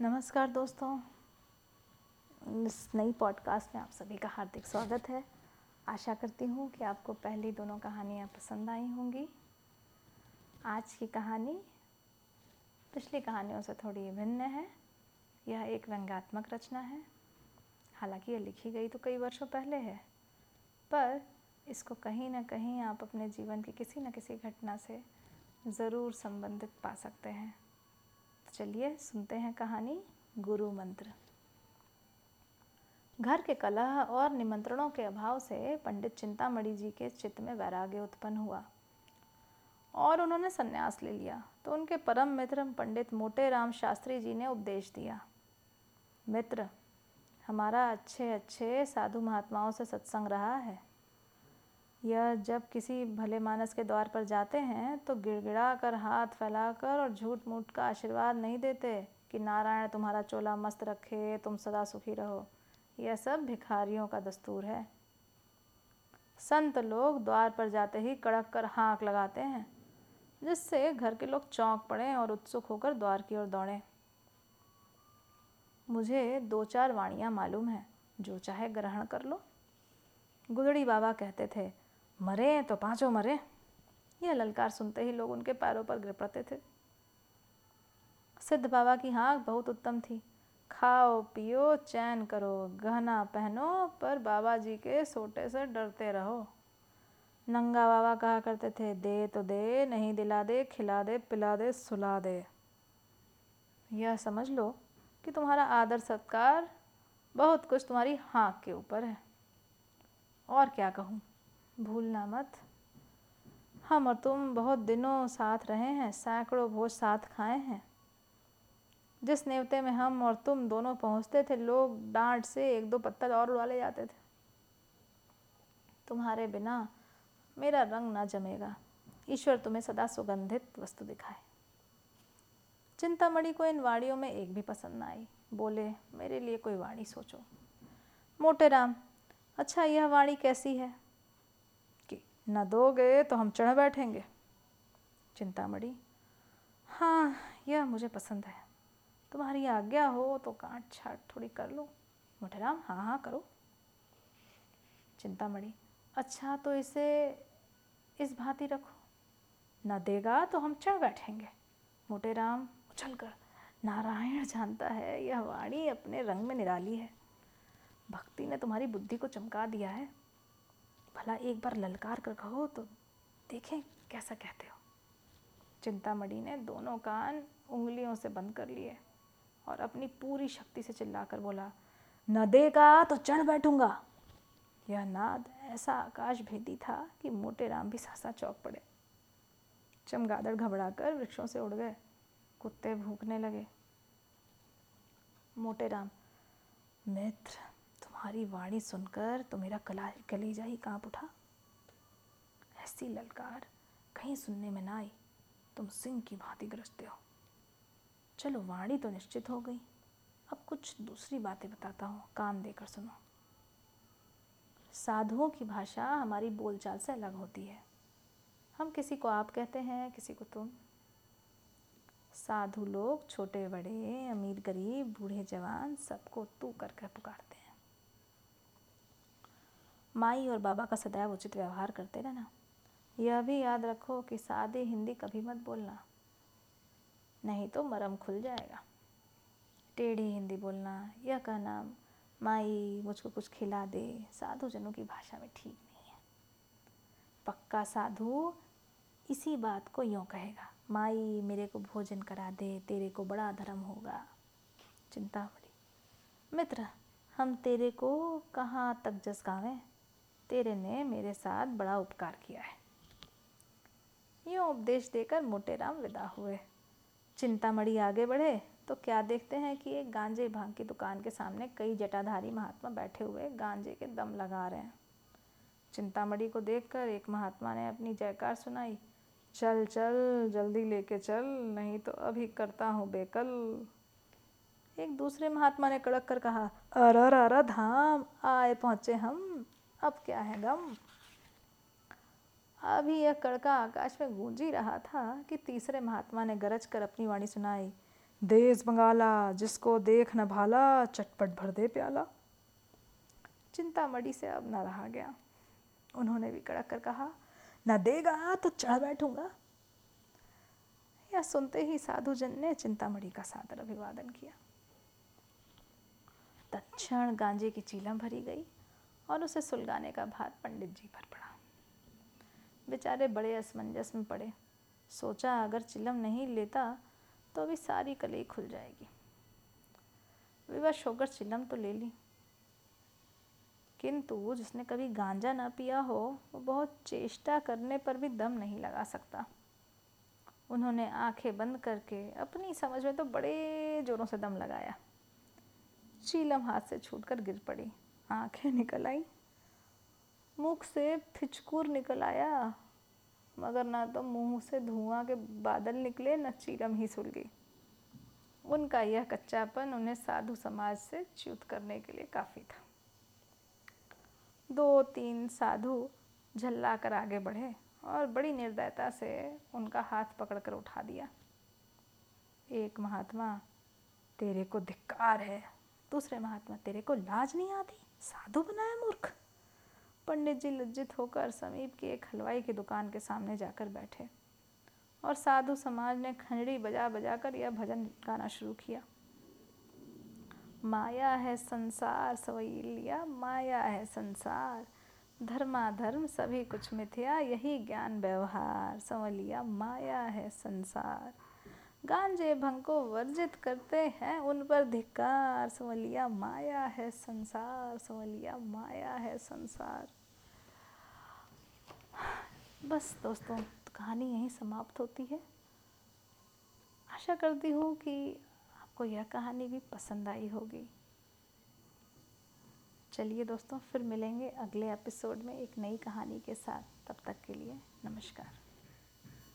नमस्कार दोस्तों। इस नई पॉडकास्ट में आप सभी का हार्दिक स्वागत है। आशा करती हूँ कि आपको पहली दोनों कहानियाँ पसंद आई होंगी। आज की कहानी पिछली कहानियों से थोड़ी भिन्न है। यह एक व्यंग्यात्मक रचना है। हालाँकि यह लिखी गई तो कई वर्षों पहले है। पर इसको कहीं ना कहीं आप अपने जीवन की किसी न किसी घटना से ज़रूर संबंधित पा सकते हैं। चलिए सुनते हैं कहानी गुरु मंत्र। घर के कलह और निमंत्रणों के अभाव से पंडित चिंतामणि जी के चित्त में वैराग्य उत्पन्न हुआ और उन्होंने संन्यास ले लिया। तो उनके परम मित्र पंडित मोटे राम शास्त्री जी ने उपदेश दिया, मित्र, हमारा अच्छे अच्छे साधु महात्माओं से सत्संग रहा है। यह जब किसी भले मानस के द्वार पर जाते हैं तो गिड़गिड़ा कर हाथ फैलाकर और झूठ मूठ का आशीर्वाद नहीं देते कि नारायण तुम्हारा चोला मस्त रखे, तुम सदा सुखी रहो। यह सब भिखारियों का दस्तूर है। संत लोग द्वार पर जाते ही कड़क कर हाँक लगाते हैं, जिससे घर के लोग चौंक पड़े और उत्सुक होकर द्वार की ओर दौड़े। मुझे दो चार वाणियाँ मालूम हैं, जो चाहे ग्रहण कर लो। गुदड़ी बाबा कहते थे मरे तो पाँचों मरे यह ललकार सुनते ही लोग उनके पैरों पर गिर पड़ते थे। सिद्ध बाबा की हाँक बहुत उत्तम थी। खाओ, पियो, चैन करो, गहना पहनो, पर बाबा जी के सोटे से डरते रहो। नंगा बाबा कहा करते थे, दे तो दे, नहीं दिला दे, खिला दे, पिला दे, सुला दे। यह समझ लो कि तुम्हारा आदर सत्कार बहुत कुछ तुम्हारी हाँक के ऊपर है। और क्या कहूँ? भूलना मत। हम और तुम बहुत दिनों साथ रहे हैं, सैकड़ों भोज साथ खाए हैं। जिस नेवते में हम और तुम दोनों पहुँचते थे, लोग डांट से एक दो पत्थर और उड़ा ले जाते थे। तुम्हारे बिना मेरा रंग ना जमेगा। ईश्वर तुम्हें सदा सुगंधित वस्तु दिखाए। चिंतामणि को इन वाणियों में एक भी पसंद ना आई। बोले, मेरे लिए कोई वाणी सोचो। मोटे राम अच्छा यह वाणी कैसी है? न दोगे तो हम चढ़ बैठेंगे। चिंतामणि हाँ यह मुझे पसंद है। तुम्हारी आज्ञा हो तो काट छाट थोड़ी कर लो। मोटेराम हाँ हाँ करो। चिंतामणि अच्छा तो इसे, इस भांति रखो। न देगा तो हम चढ़ बैठेंगे। मोटेराम उछल कर नारायण जानता है यह वाणी अपने रंग में निराली है। भक्ति ने तुम्हारी बुद्धि को चमका दिया है। भला एक बार ललकार कर कहो तो देखें कैसा कहते हो। चिंतामणि ने दोनों कान उंगलियों से बंद कर लिए और अपनी पूरी शक्ति से चिल्लाकर बोला, न देगा तो चढ़ बैठूँगा। यह नाद ऐसा आकाश भेदी था कि मोटे राम भी सासा चौक पड़े। चमगादड़ घबराकर वृक्षों से उड़ गए, कुत्ते भूखने लगे। मोटे राम, मित्र तुम्हारी वाणी सुनकर तो मेरा कला कलीजा ही काँप उठा। ऐसी ललकार कहीं सुनने में ना आई। तुम सिंह की भांति ग्रसते हो। चलो, वाणी तो निश्चित हो गई। अब कुछ दूसरी बातें बताता हूँ। कान देकर सुनो। साधुओं की भाषा हमारी बोलचाल से अलग होती है। हम किसी को आप कहते हैं, किसी को तुम। साधु लोग छोटे बड़े अमीर गरीब बूढ़े जवान, सबको तू कर कर पुकारते माई और बाबा का सदैव उचित व्यवहार करते रहना। यह भी याद रखो कि सादे हिंदी कभी मत बोलना, नहीं तो मरम खुल जाएगा। टेढ़ी हिंदी बोलना, यह कहना, माई मुझको कुछ खिला दे साधु जनों की भाषा में ठीक नहीं है। पक्का साधु इसी बात को यूँ कहेगा, माई मेरे को भोजन करा दे, तेरे को बड़ा धर्म होगा। चिंता बड़ी मित्र, हम तेरे को कहाँ तक जस गावें तेरे ने मेरे साथ बड़ा उपकार किया है। यूँ उपदेश देकर मोटेराम विदा हुए। चिंतामणि आगे बढ़े तो क्या देखते हैं कि एक गांजे भाँग की दुकान के सामने कई जटाधारी महात्मा बैठे हुए गांजे के दम लगा रहे हैं। चिंतामणि को देखकर एक महात्मा ने अपनी जयकार सुनाई, चल चल, जल्दी लेके चल, नहीं तो अभी करता हूँ बेकल। एक दूसरे महात्मा ने कड़क कर कहा, अरर अर धाम, आए पहुँचे हम। अब क्या है गम? अभी यह कड़का आकाश में गूंज ही रहा था कि तीसरे महात्मा ने गरज कर अपनी वाणी सुनाई, देश बंगाला, जिसको देख न भाला, चटपट भर दे प्याला. चिंता मड़ी से अब न रहा गया। उन्होंने भी कड़क कर कहा, न देगा तो चढ़ बैठूँगा। या सुनते ही साधु जन ने चिंतामणि का सादर अभिवादन किया। तत्ण गांजे की चीलम भरी गई। और उसे सुलगाने का भार पंडित जी पर पड़ा। बेचारे बड़े असमंजस में पड़े। सोचा, अगर चिलम नहीं लेता तो अभी सारी कलई खुल जाएगी। विवश होकर चिलम तो ले ली। किंतु जिसने कभी गांजा ना पिया हो, वो बहुत चेष्टा करने पर भी दम नहीं लगा सकता। उन्होंने आँखें बंद करके अपनी समझ में तो बड़े जोरों से दम लगाया। चीलम हाथ से छूटकर गिर पड़ी। आँखें निकल आई। मुख से फिचकूर निकल आया, मगर ना तो मुँह से धुआँ के बादल निकले, न चीरम ही सुल गई। उनका यह कच्चापन उन्हें साधु समाज से च्युत करने के लिए काफ़ी था। दो तीन साधु झल्ला कर आगे बढ़े और बड़ी निर्दयता से उनका हाथ पकड़कर उठा दिया। एक महात्मा, तेरे को धिक्कार है। दूसरे महात्मा, तेरे को लाज नहीं आती? साधु बनाया मूर्ख? पंडित जी लज्जित होकर समीप की एक हलवाई की दुकान के सामने जाकर बैठे और साधु समाज ने खंजड़ी बजा बजा कर यह भजन गाना शुरू किया। माया है संसार सवई लिया माया है संसार। धर्माधर्म सभी कुछ मिथ्या, यही ज्ञान व्यवहार। संवलिया, माया है संसार। गांजे भंग को वर्जित करते हैं, उन पर धिक्कार, संवलिया माया है संसार, संवलिया माया है संसार। बस दोस्तों, कहानी यहीं समाप्त होती है। आशा करती हूँ कि आपको यह कहानी भी पसंद आई होगी। चलिए दोस्तों, फिर मिलेंगे अगले एपिसोड में एक नई कहानी के साथ। तब तक के लिए नमस्कार।